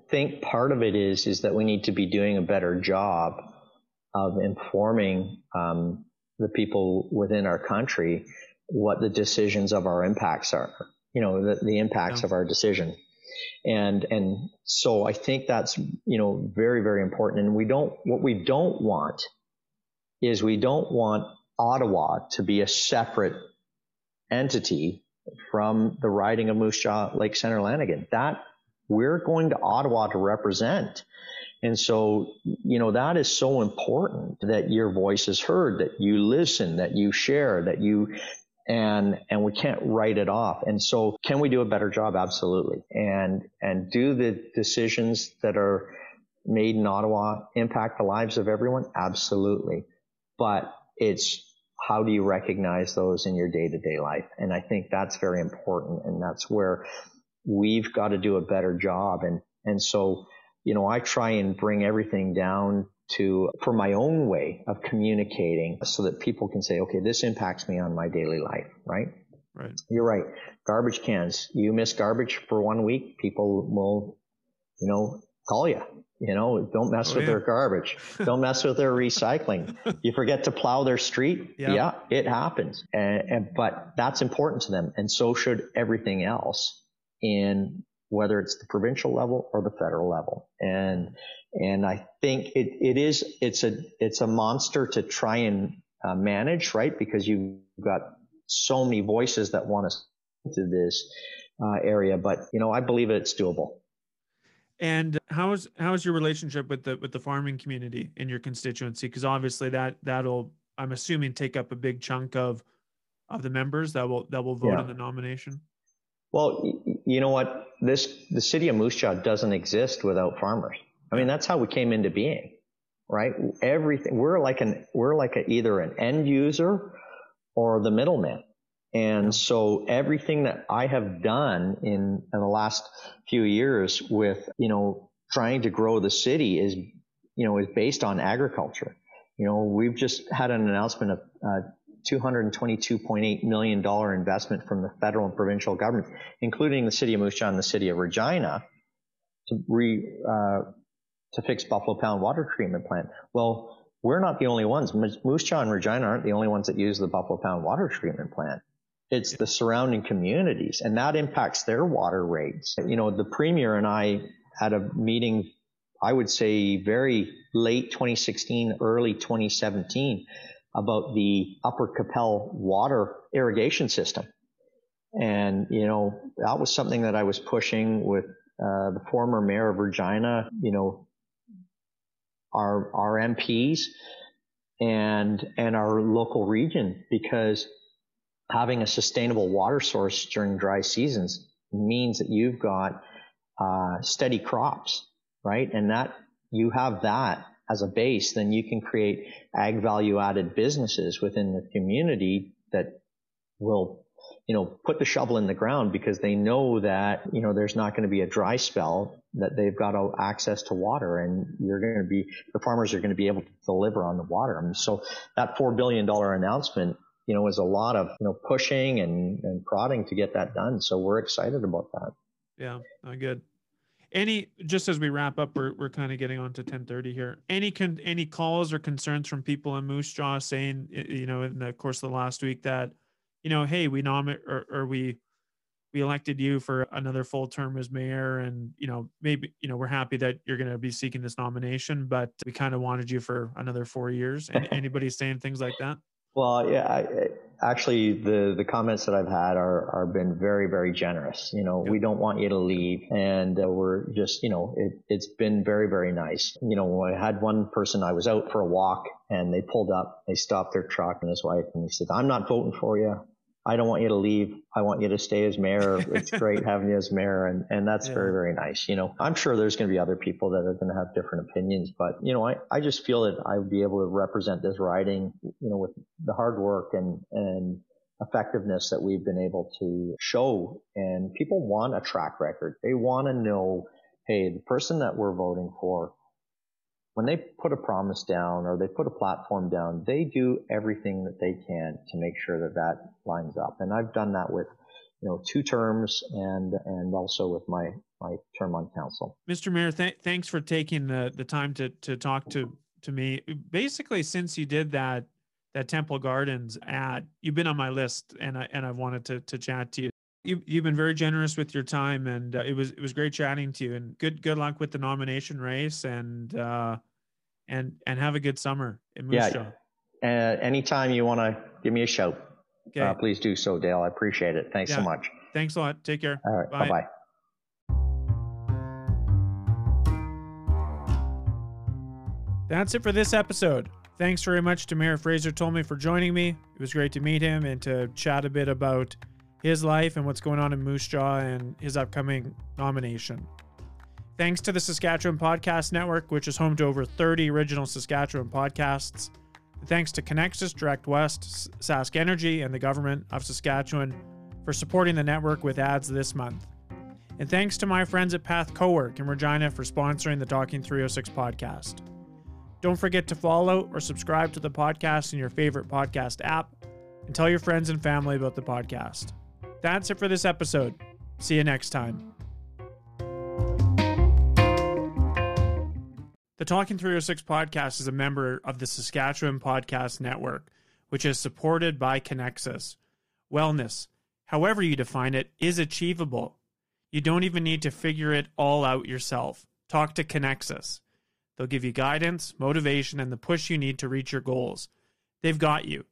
think part of it is is that we need to be doing a better job of informing um, the people within our country what the decisions of our impacts are. You know, the, the impacts yeah. of our decision. And, and so I think that's, you know, very, very important. And we don't, what we don't want is we don't want Ottawa to be a separate entity from the riding of Moose Jaw Lake Center Lanigan. That we're going to Ottawa to represent. And so, you know, that is so important that your voice is heard, that you listen, that you share, that you, and, and we can't write it off. And so can we do a better job? Absolutely. And, and do the decisions that are made in Ottawa impact the lives of everyone? Absolutely but it's how do you recognize those in your day to day life? And I think that's very important. And that's where we've got to do a better job. And, and so, you know, I try and bring everything down to, for my own way of communicating so that people can say, okay, this impacts me on my daily life, right? Right. You're right. Garbage cans. You miss garbage for one week, people will, you know, call you you know, don't mess oh, with yeah. their garbage. don't mess with their recycling. You forget to plow their street. Yeah, yeah it happens. And, and, but that's important to them. And so should everything else in whether it's the provincial level or the federal level. And, and I think it, it is, it's a, it's a monster to try and uh, manage, right? Because you've got so many voices that want to to this uh, area, but you know, I believe it's doable. And how's how's your relationship with the with the farming community in your constituency? Because obviously that that'll I'm assuming take up a big chunk of of the members that will that will vote yeah. in the nomination. Well, you know what? This the city of Moose Jaw doesn't exist without farmers. I mean, that's how we came into being, right? Everything we're like an we're like a, either an end user or the middleman. And so everything that I have done in, in the last few years with, you know, trying to grow the city is, you know, is based on agriculture. You know, we've just had an announcement of uh, $222.8 million investment from the federal and provincial government, including the city of Moose Jaw and the city of Regina to re, uh, to fix Buffalo Pound water treatment plant. Well, we're not the only ones. Moose Jaw and Regina aren't the only ones that use the Buffalo Pound water treatment plant. It's the surrounding communities and that impacts their water rates. You know, the premier and I had a meeting, I would say very late 2016, early 2017 about the Upper Qu'Appelle water irrigation system. And, you know, that was something that I was pushing with uh, the former mayor of Regina, you know, our, our MPs and, and our local region because having a sustainable water source during dry seasons means that you've got uh, steady crops, right? And that you have that as a base, then you can create ag value added businesses within the community that will, you know, put the shovel in the ground because they know that, you know, there's not going to be a dry spell, that they've got access to water and you're going to be, the farmers are going to be able to deliver on the water. And so that $4 billion announcement you know, is a lot of, you know, pushing and, and prodding to get that done. So we're excited about that. Yeah, good. Any, just as we wrap up, we're, we're kind of getting on to 1030 here. Any, con, any calls or concerns from people in Moose Jaw saying, you know, in the course of the last week that, you know, hey, we nominate or, or we, we elected you for another full term as mayor and you know maybe you know we're happy that you're going to be seeking this nomination but we kind of wanted you for another four years and anybody saying things like that well, yeah, I, actually the the comments that I've had are are been very very generous. You know, we don't want you to leave, and uh, we're just you know it it's been very very nice. You know, I had one person I was out for a walk and they pulled up, they stopped their truck and his wife and he said, "I'm not voting for you. I don't want you to leave. I want you to stay as mayor. It's great having you as mayor. And, and that's yeah. very, very nice. You know, I'm sure there's going to be other people that are going to have different opinions, but you know, I, I just feel that I would be able to represent this riding, you know, with the hard work and, and effectiveness that we've been able to show. And people want a track record. They want to know, hey, the person that we're voting for when they put a promise down or they put a platform down, they do everything that they can to make sure that that lines up. And I've done that with, you know, two terms and and also with my my term on council. Mr. Mayor, th- thanks for taking the the time to to talk to to me. Basically, since you did that that Temple Gardens ad, you've been on my list, and I and I've wanted to to chat to you. You, you've been very generous with your time, and uh, it was it was great chatting to you. And good good luck with the nomination race, and uh, and and have a good summer in Moose yeah. Jaw. Uh, anytime you want to give me a shout, okay. uh, please do so, Dale. I appreciate it. Thanks yeah. so much. Thanks a lot. Take care. All right. Bye bye. That's it for this episode. Thanks very much to Mayor Fraser Tolmie for joining me. It was great to meet him and to chat a bit about his life and what's going on in Moose Jaw and his upcoming nomination. Thanks to the Saskatchewan Podcast Network, which is home to over 30 original Saskatchewan podcasts. thanks to Connexus, Direct West, Sask Energy, and the government of Saskatchewan for supporting the network with ads this month. And thanks to my friends at Path Cowork in Regina for sponsoring the Talking 306 podcast. Don't forget to follow or subscribe to the podcast in your favorite podcast app and tell your friends and family about the podcast. That's it for this episode. See you next time. The Talking 306 podcast is a member of the Saskatchewan Podcast Network, which is supported by Connexus. Wellness, however you define it, is achievable. You don't even need to figure it all out yourself. Talk to Connexus. They'll give you guidance, motivation, and the push you need to reach your goals. They've got you.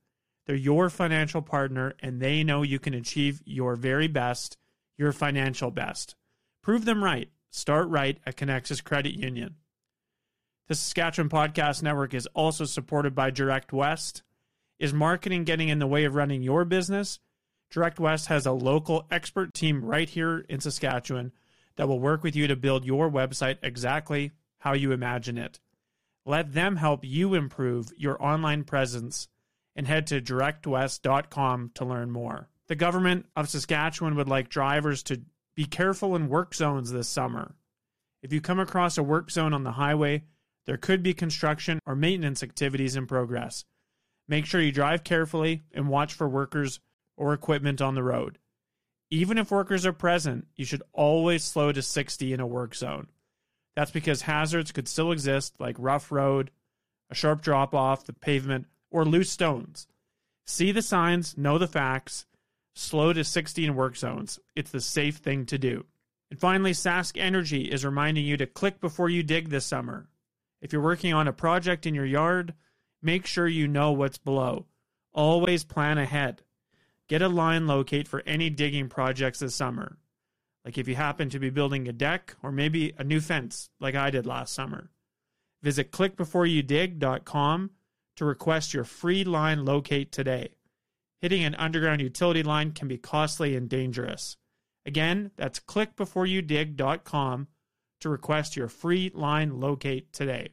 They're your financial partner, and they know you can achieve your very best, your financial best. Prove them right. Start right at Connexus Credit Union. The Saskatchewan Podcast Network is also supported by Direct West. Is marketing getting in the way of running your business? Direct West has a local expert team right here in Saskatchewan that will work with you to build your website exactly how you imagine it. Let them help you improve your online presence and head to directwest.com to learn more. The government of Saskatchewan would like drivers to be careful in work zones this summer. If you come across a work zone on the highway, there could be construction or maintenance activities in progress. Make sure you drive carefully and watch for workers or equipment on the road. Even if workers are present, you should always slow to 60 in a work zone. That's because hazards could still exist, like rough road, a sharp drop off the pavement, or loose stones. See the signs, know the facts, slow to 16 work zones. It's the safe thing to do. And finally, Sask Energy is reminding you to click before you dig this summer. If you're working on a project in your yard, make sure you know what's below. Always plan ahead. Get a line locate for any digging projects this summer. Like if you happen to be building a deck or maybe a new fence, like I did last summer. Visit clickbeforeyoudig.com to request your free line locate today. Hitting an underground utility line can be costly and dangerous. Again, that's clickbeforeyoudig.com to request your free line locate today.